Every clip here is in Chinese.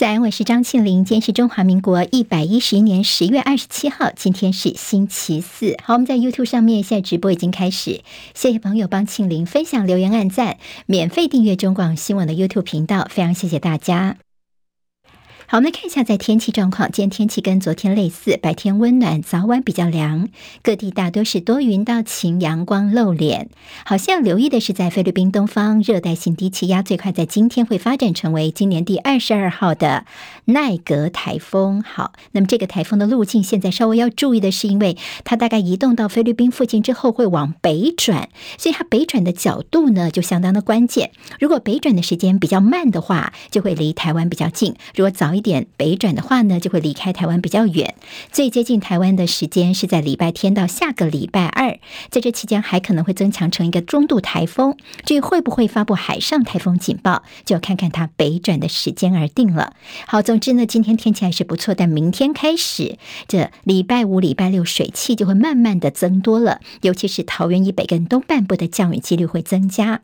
在，我是张庆林。今天是中华民国一百一十一年十月二十七号，今天是星期四。好，我们在 YouTube 上面现在直播已经开始，谢谢朋友帮庆林分享、留言、按赞，免费订阅中广新闻的 YouTube 频道，非常谢谢大家。好，我们来看一下在天气状况。今天天气跟昨天类似，白天温暖，早晚比较凉。各地大多是多云到晴，阳光露脸。好，像留意的是，在菲律宾东方热带性低气压最快在今天会发展成为今年第二十二号的奈格台风。好，那么这个台风的路径现在稍微要注意的是，因为它大概移动到菲律宾附近之后会往北转，所以它北转的角度呢就相当的关键。如果北转的时间比较慢的话，就会离台湾比较近；如果早一点北转的话呢，就会离开台湾比较远。最接近台湾的时间是在礼拜天到下个礼拜二，在这期间还可能会增强成一个中度台风。至于会不会发布海上台风警报，就要看看它北转的时间而定了。好，总之呢，今天天气还是不错，但明天开始，这礼拜五、礼拜六水汽就会慢慢的增多了，尤其是桃园以北跟东半部的降雨几率会增加。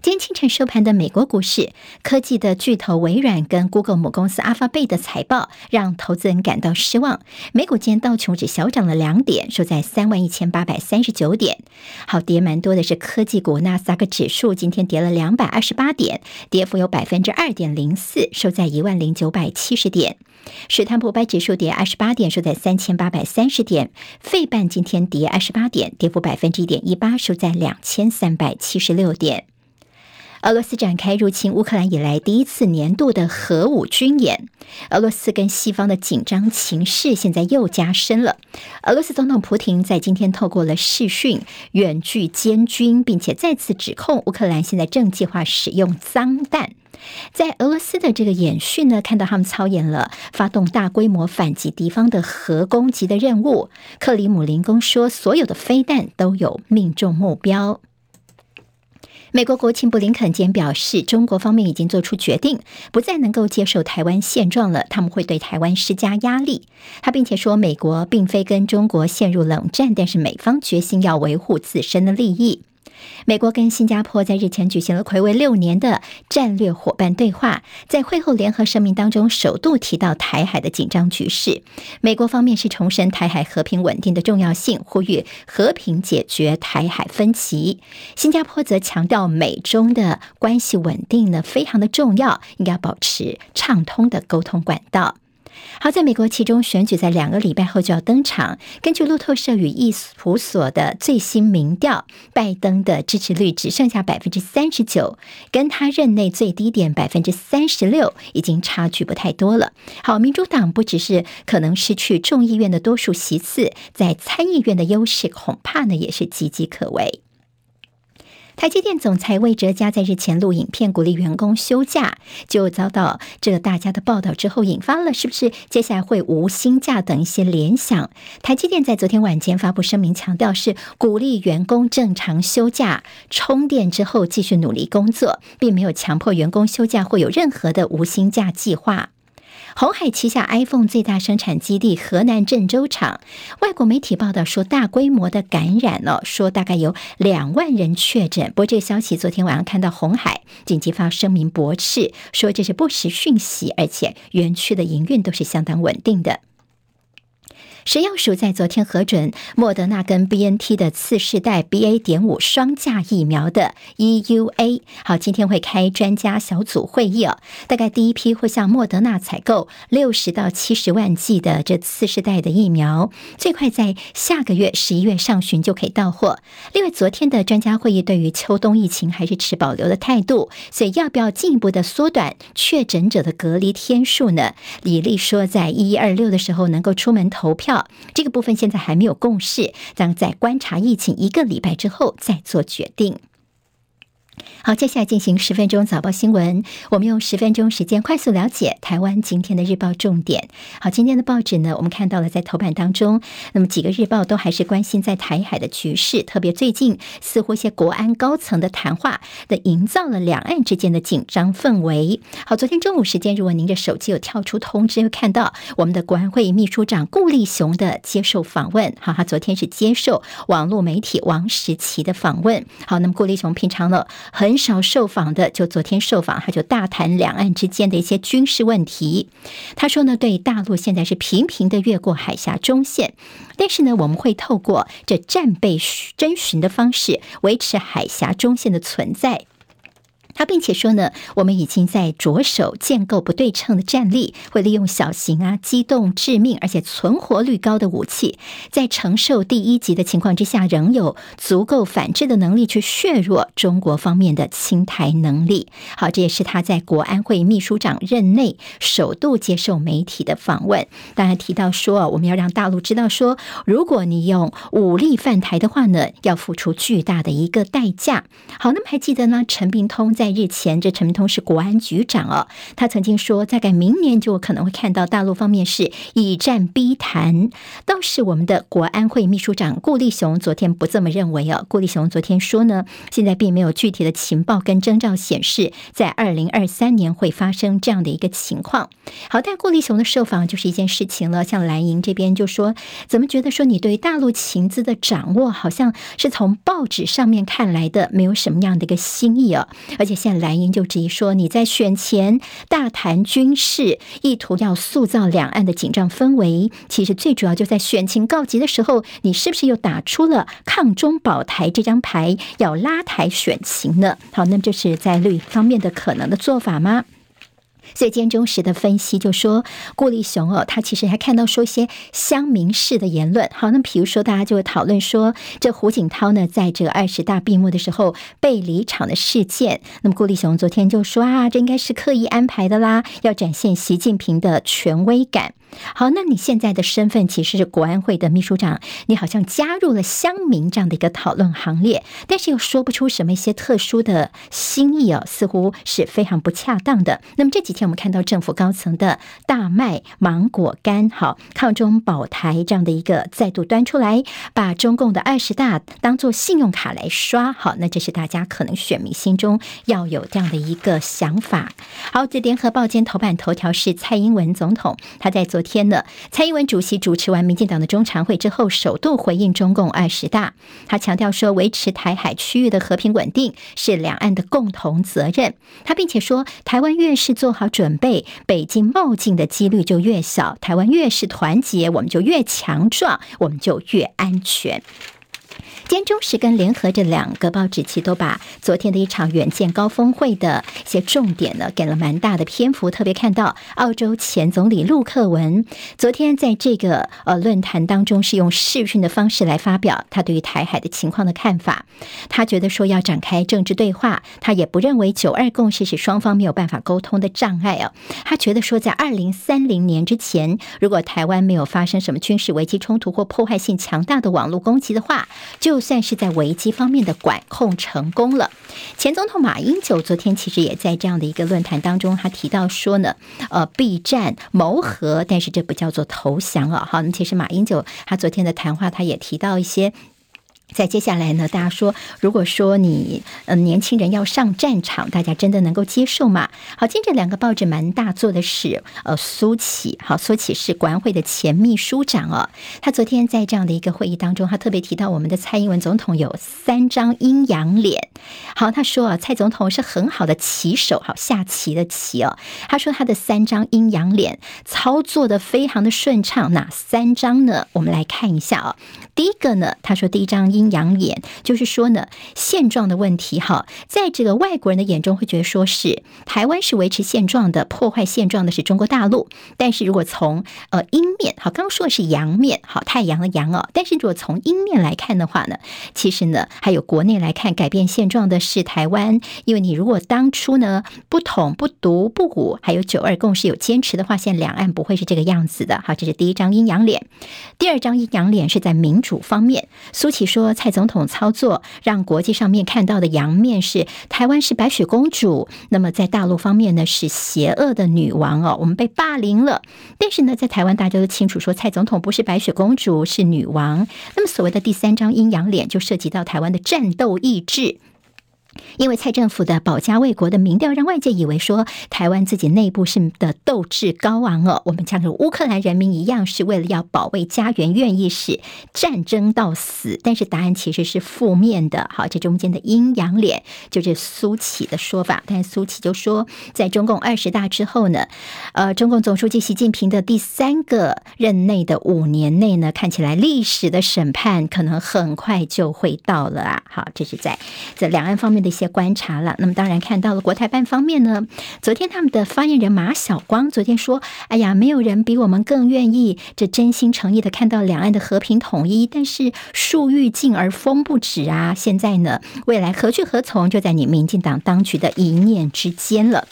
今天清晨收盘的美国股市，科技的巨头微软跟 Google 母公司 Alphabet 的财报让投资人感到失望。美股今天道琼只小涨了两点，收在三万一千八百三十九点。好，跌蛮多的是科技股，纳斯达克指数今天跌了两百二十八点，跌幅有百分之二点零四，收在一万零九百七十点。史坦普百指数跌二十八点，收在三千八百三十点。费半今天跌二十八点，跌幅百分之一点一八，收在两千三百七十六点。俄罗斯展开入侵乌克兰以来第一次年度的核武军演，俄罗斯跟西方的紧张情势现在又加深了。俄罗斯总统普京在今天透过了视讯远距监军，并且再次指控乌克兰现在正计划使用脏弹。在俄罗斯的这个演训呢，看到他们操演了发动大规模反击敌方的核攻击的任务。克里姆林宫说，所有的飞弹都有命中目标。美国国务卿布林肯今天表示，中国方面已经做出决定，不再能够接受台湾现状了，他们会对台湾施加压力。他并且说，美国并非跟中国陷入冷战，但是美方决心要维护自身的利益。美国跟新加坡在日前举行了魁违六年的战略伙伴对话，在会后联合声明当中，首度提到台海的紧张局势。美国方面是重申台海和平稳定的重要性，呼吁和平解决台海分歧。新加坡则强调美中的关系稳定呢，非常的重要，应该保持畅通的沟通管道。好，在美国其中选举在两个礼拜后就要登场。根据路透社与易普所的最新民调，拜登的支持率只剩下百分之三十九，跟他任内最低点百分之三十六已经差距不太多了。好，民主党不只是可能失去众议院的多数席次，在参议院的优势恐怕呢也是岌岌可危。台积电总裁魏哲家在日前录影片鼓励员工休假，就遭到这个大家的报道之后，引发了是不是接下来会无薪假等一些联想。台积电在昨天晚间发布声明，强调是鼓励员工正常休假、充电之后继续努力工作，并没有强迫员工休假或有任何的无薪假计划。红海旗下 iPhone 最大生产基地河南郑州厂，外国媒体报道说大规模的感染了，说大概有两万人确诊。不过这个消息昨天晚上看到红海紧急发声明驳斥，说这是不实讯息，而且园区的营运都是相当稳定的。谁要数在昨天核准莫德纳跟 BNT 的次世代 BA. 点五双价疫苗的 EUA。好，今天会开专家小组会议哦。大概第一批会向莫德纳采购六十到七十万剂的这次世代的疫苗，最快在下个月十一月上旬就可以到货。另外，昨天的专家会议对于秋冬疫情还是持保留的态度，所以要不要进一步的缩短确诊者的隔离天数呢？李丽说，在一一二六的时候能够出门投票。这个部分现在还没有共识，将在观察疫情一个礼拜之后再做决定。好，接下来进行十分钟早报新闻。我们用十分钟时间快速了解台湾今天的日报重点。好，今天的报纸呢，我们看到了在头版当中，那么几个日报都还是关心在台海的局势，特别最近似乎一些国安高层的谈话的营造了两岸之间的紧张氛围。好，昨天中午时间，如果您的手机有跳出通知，会看到我们的国安会秘书长顾立雄的接受访问。好，他昨天是接受网络媒体王石奇的访问。好，那么顾立雄平常呢很很少受访的，就昨天受访，他就大谈两岸之间的一些军事问题。他说呢，对大陆现在是频频的越过海峡中线，但是呢，我们会透过这战备征询的方式维持海峡中线的存在。他并且说呢，我们已经在着手建构不对称的战力，会利用小型啊、机动、致命而且存活率高的武器，在承受第一级的情况之下，仍有足够反制的能力去削弱中国方面的侵台能力。好，这也是他在国安会秘书长任内首度接受媒体的访问。当然提到说，我们要让大陆知道说，如果你用武力犯台的话呢，要付出巨大的一个代价。好，那么还记得呢？陈明通在日前，这陈明通是国安局长哦，他曾经说，大概明年就可能会看到大陆方面是以战逼谈。倒是我们的国安会秘书长顾立雄昨天不这么认为哦。顾立雄昨天说呢，现在并没有具体的情报跟征兆显示，在二零二三年会发生这样的一个情况。好，但顾立雄的受访就是一件事情了。像蓝营这边就说，怎么觉得说你对大陆情资的掌握，好像是从报纸上面看来的，没有什么样的一个新意哦，而且。现在蓝营就质疑说，你在选前大谈军事，意图要塑造两岸的紧张氛围。其实最主要就在选情告急的时候，你是不是又打出了抗中保台这张牌，要拉抬选情呢？好，那么这是在绿方面的可能的做法吗？所以，今天中时的分析就说，顾立雄哦，他其实还看到说一些乡民式的言论。好，那比如说，大家就会讨论说，这胡锦涛呢，在这个二十大闭幕的时候被离场的事件。那么，顾立雄昨天就说啊，这应该是刻意安排的啦，要展现习近平的权威感。好，那你现在的身份其实是国安会的秘书长，你好像加入了乡民这样的一个讨论行列，但是又说不出什么一些特殊的心意哦，似乎是非常不恰当的。那么这几天我们看到政府高层的大麦芒果干，好，抗中保台这样的一个再度端出来，把中共的二十大当做信用卡来刷，好，那这是大家可能选民心中要有这样的一个想法。好，这联合报间头版头条是蔡英文总统他在做。昨天呢，蔡英文主席主持完民进党的中常会之后，首度回应中共二十大。他强调说，维持台海区域的和平稳定是两岸的共同责任。他并且说，台湾越是做好准备，北京冒进的几率就越小；台湾越是团结，我们就越强壮，我们就越安全。今天中时跟联合这两个报纸，其都把昨天的一场远见高峰会的一些重点呢，给了蛮大的篇幅。特别看到澳洲前总理陆克文昨天在这个呃论坛当中，是用视讯的方式来发表他对于台海的情况的看法。他觉得说要展开政治对话，他也不认为九二共识是双方没有办法沟通的障碍啊。他觉得说在二零三零年之前，如果台湾没有发生什么军事危机冲突或破坏性强大的网络攻击的话，就就算是在危机方面的管控成功了，前总统马英九昨天其实也在这样的一个论坛当中，他提到说呢，呃，避战谋和，但是这不叫做投降啊。好，那其实马英九他昨天的谈话，他也提到一些。在接下来呢，大家说，如果说你嗯、年轻人要上战场，大家真的能够接受吗？好，今天这两个报纸蛮大做的是，呃，苏起，好，苏起是国安会的前秘书长哦，他昨天在这样的一个会议当中，他特别提到我们的蔡英文总统有三张阴阳脸。好，他说啊，蔡总统是很好的棋手，好下棋的棋哦。他说他的三张阴阳脸操作的非常的顺畅，哪三张呢？我们来看一下哦。第一个呢，他说第一张阴阳脸就是说呢，现状的问题哈，在这个外国人的眼中会觉得说是台湾是维持现状的，破坏现状的是中国大陆。但是如果从呃阴面，好，刚说的是阳面，好，太阳的阳哦。但是如果从阴面来看的话呢，其实呢，还有国内来看改变现状的是台湾，因为你如果当初呢不统不独不武，还有九二共识有坚持的话，现在两岸不会是这个样子的。好，这是第一张阴阳脸。第二张阴阳脸是在民主。方面，苏起说，蔡总统操作让国际上面看到的阳面是台湾是白雪公主，那么在大陆方面呢是邪恶的女王哦，我们被霸凌了。但是呢，在台湾大家都清楚说，蔡总统不是白雪公主，是女王。那么所谓的第三张阴阳脸，就涉及到台湾的战斗意志。因为蔡政府的保家卫国的民调，让外界以为说台湾自己内部是的斗志高昂哦，我们像跟乌克兰人民一样，是为了要保卫家园，愿意是战争到死。但是答案其实是负面的。好，这中间的阴阳脸就是苏起的说法。但苏起就说，在中共二十大之后呢，呃，中共总书记习近平的第三个任内的五年内呢，看起来历史的审判可能很快就会到了啊。好，这是在这两岸方面的。一些观察了，那么当然看到了国台办方面呢，昨天他们的发言人马晓光昨天说：“哎呀，没有人比我们更愿意这真心诚意的看到两岸的和平统一，但是树欲静而风不止啊！现在呢，未来何去何从，就在你民进党当局的一念之间了。”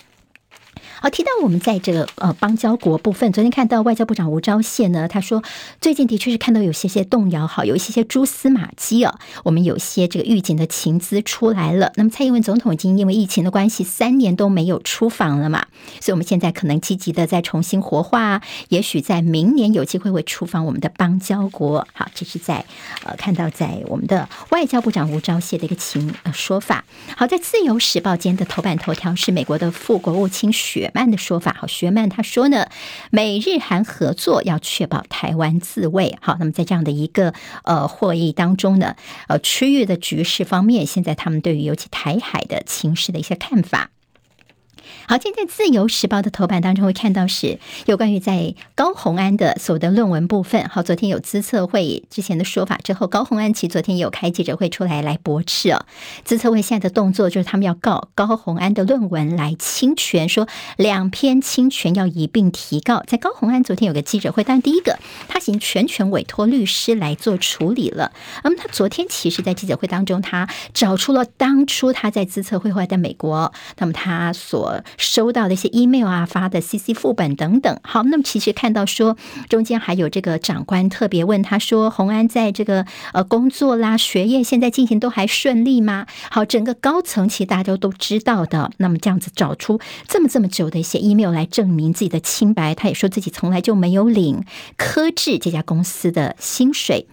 好，提到我们在这个呃邦交国部分，昨天看到外交部长吴钊燮呢，他说最近的确是看到有些些动摇，好，有一些些蛛丝马迹啊，我们有些这个预警的情资出来了。那么蔡英文总统已经因为疫情的关系，三年都没有出访了嘛，所以我们现在可能积极的再重新活化，也许在明年有机会会出访我们的邦交国。好，这是在呃看到在我们的外交部长吴钊燮的一个情呃说法。好，在自由时报间的头版头条是美国的副国务卿雪。雪曼的说法，好，雪曼他说呢，美日韩合作要确保台湾自卫。好，那么在这样的一个呃会议当中呢，呃，区域的局势方面，现在他们对于尤其台海的情势的一些看法。好，今天在《自由时报》的头版当中会看到是有关于在高虹安的所得论文部分。好，昨天有资策会之前的说法之后，高虹安其昨天有开记者会出来来驳斥哦。资策会现在的动作就是他们要告高虹安的论文来侵权，说两篇侵权要一并提告。在高虹安昨天有个记者会，但第一个他已经全权委托律师来做处理了。那么他昨天其实，在记者会当中，他找出了当初他在资策会后来在美国，那么他所收到的一些 email 啊，发的 CC 副本等等。好，那么其实看到说中间还有这个长官特别问他说，洪安在这个呃工作啦、学业现在进行都还顺利吗？好，整个高层其实大家都都知道的。那么这样子找出这么这么久的一些 email 来证明自己的清白，他也说自己从来就没有领科智这家公司的薪水。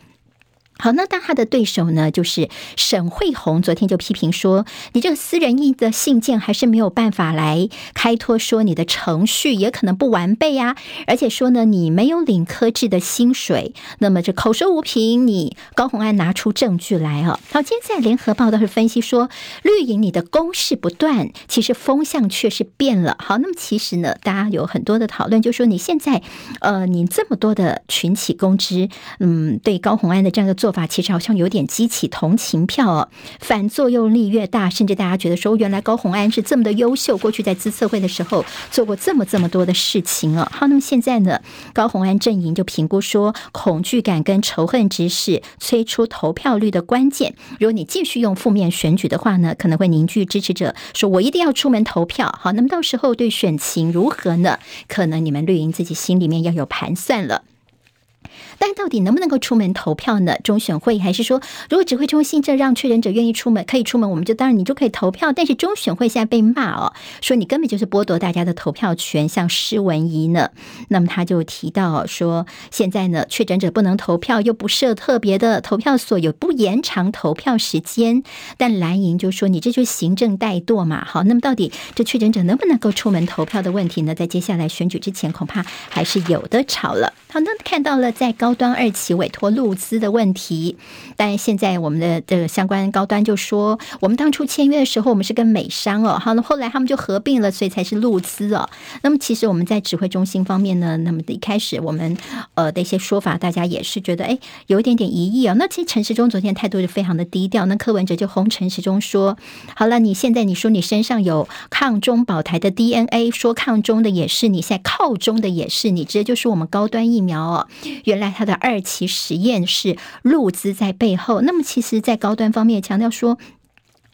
好，那当他的对手呢，就是沈慧红，昨天就批评说，你这个私人意的信件还是没有办法来开脱，说你的程序也可能不完备啊，而且说呢，你没有领科制的薪水，那么这口说无凭，你高虹安拿出证据来啊。好，今天在联合报倒是分析说，绿营你的攻势不断，其实风向却是变了。好，那么其实呢，大家有很多的讨论，就说你现在呃，你这么多的群起攻之，嗯，对高虹安的这样的做法其实好像有点激起同情票哦，反作用力越大，甚至大家觉得说，原来高虹安是这么的优秀，过去在资策会的时候做过这么这么多的事情哦。好，那么现在呢，高虹安阵营就评估说，恐惧感跟仇恨值是催出投票率的关键。如果你继续用负面选举的话呢，可能会凝聚支持者，说我一定要出门投票。好，那么到时候对选情如何呢？可能你们绿营自己心里面要有盘算了。但到底能不能够出门投票呢？中选会还是说，如果指挥中心这让确诊者愿意出门，可以出门，我们就当然你就可以投票。但是中选会现在被骂哦，说你根本就是剥夺大家的投票权，像施文仪呢，那么他就提到说，现在呢确诊者不能投票，又不设特别的投票所，有不延长投票时间。但蓝营就说你这就是行政怠惰嘛。好，那么到底这确诊者能不能够出门投票的问题呢？在接下来选举之前，恐怕还是有的吵了。好，那看到了在高端二期委托陆资的问题，但现在我们的这个相关高端就说，我们当初签约的时候，我们是跟美商哦，好，那后来他们就合并了，所以才是陆资哦。那么其实我们在指挥中心方面呢，那么一开始我们呃的一些说法，大家也是觉得哎，有一点点疑义啊。那其实陈时中昨天态度就非常的低调，那柯文哲就轰陈时中说，好了，你现在你说你身上有抗中保台的 DNA，说抗中的也是你，现在靠中的也是你，直接就是我们高端疫苗哦。原来它的二期实验室陆资在背后，那么其实，在高端方面强调说。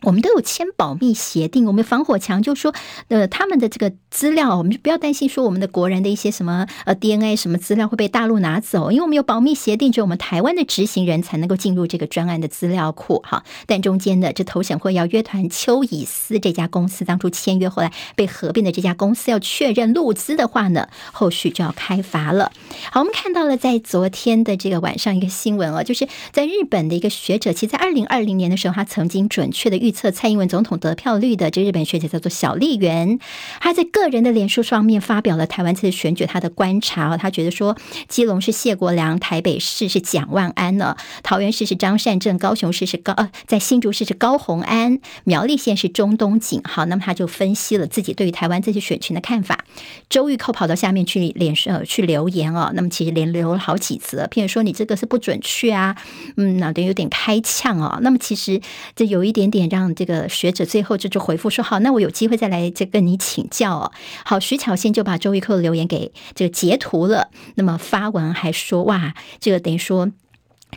我们都有签保密协定，我们防火墙就说，呃，他们的这个资料，我们就不要担心说我们的国人的一些什么呃 DNA 什么资料会被大陆拿走，因为我们有保密协定，只有我们台湾的执行人才能够进入这个专案的资料库哈。但中间的这投审会要约谈邱以斯这家公司当初签约后来被合并的这家公司要确认陆资的话呢，后续就要开罚了。好，我们看到了在昨天的这个晚上一个新闻哦，就是在日本的一个学者，其实在二零二零年的时候，他曾经准确的预。预测蔡英文总统得票率的这日本学者叫做小笠原，他在个人的脸书上面发表了台湾这次选举他的观察，他觉得说基隆是谢国梁，台北市是蒋万安呢，桃园市是张善政，高雄市是高呃，在新竹市是高虹安，苗栗县是中东锦。好，那么他就分析了自己对于台湾这些选群的看法。周玉蔻跑到下面去脸书去留言哦，那么其实连留了好几则，譬如说你这个是不准确啊，嗯，脑袋有点开呛哦。那么其实这有一点点让让这个学者最后就就回复说，好，那我有机会再来这跟你请教哦。好，徐巧芯就把周玉蔻的留言给这个截图了，那么发文还说哇，这个等于说。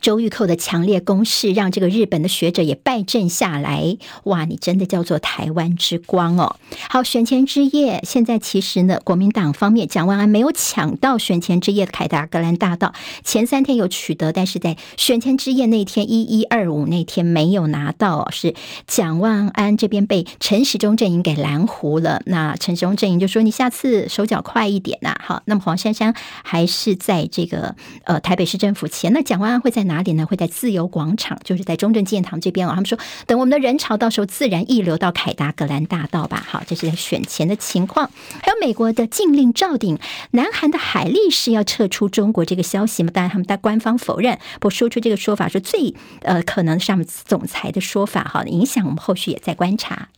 周玉蔻的强烈攻势，让这个日本的学者也败阵下来。哇，你真的叫做台湾之光哦！好，选前之夜，现在其实呢，国民党方面蒋万安没有抢到选前之夜的凯达格兰大道，前三天有取得，但是在选前之夜那天一一二五那天没有拿到，是蒋万安这边被陈时中阵营给拦糊了。那陈时中阵营就说：“你下次手脚快一点呐、！”好，那么黄珊珊还是在这个呃台北市政府前，那蒋万安会在。在哪里呢？会在自由广场，就是在中正纪念堂这边哦。他们说，等我们的人潮到时候自然溢流到凯达格兰大道吧。好，这是在选前的情况。还有美国的禁令照顶，南韩的海力士要撤出中国这个消息嘛？当然他们在官方否认，不说出这个说法是最呃可能上面总裁的说法哈，影响我们后续也在观察。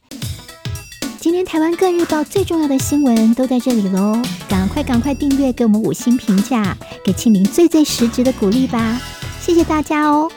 今天台湾各日报最重要的新闻都在这里喽，赶快赶快订阅，给我们五星评价，给庆玲最最实质的鼓励吧。谢谢大家哦。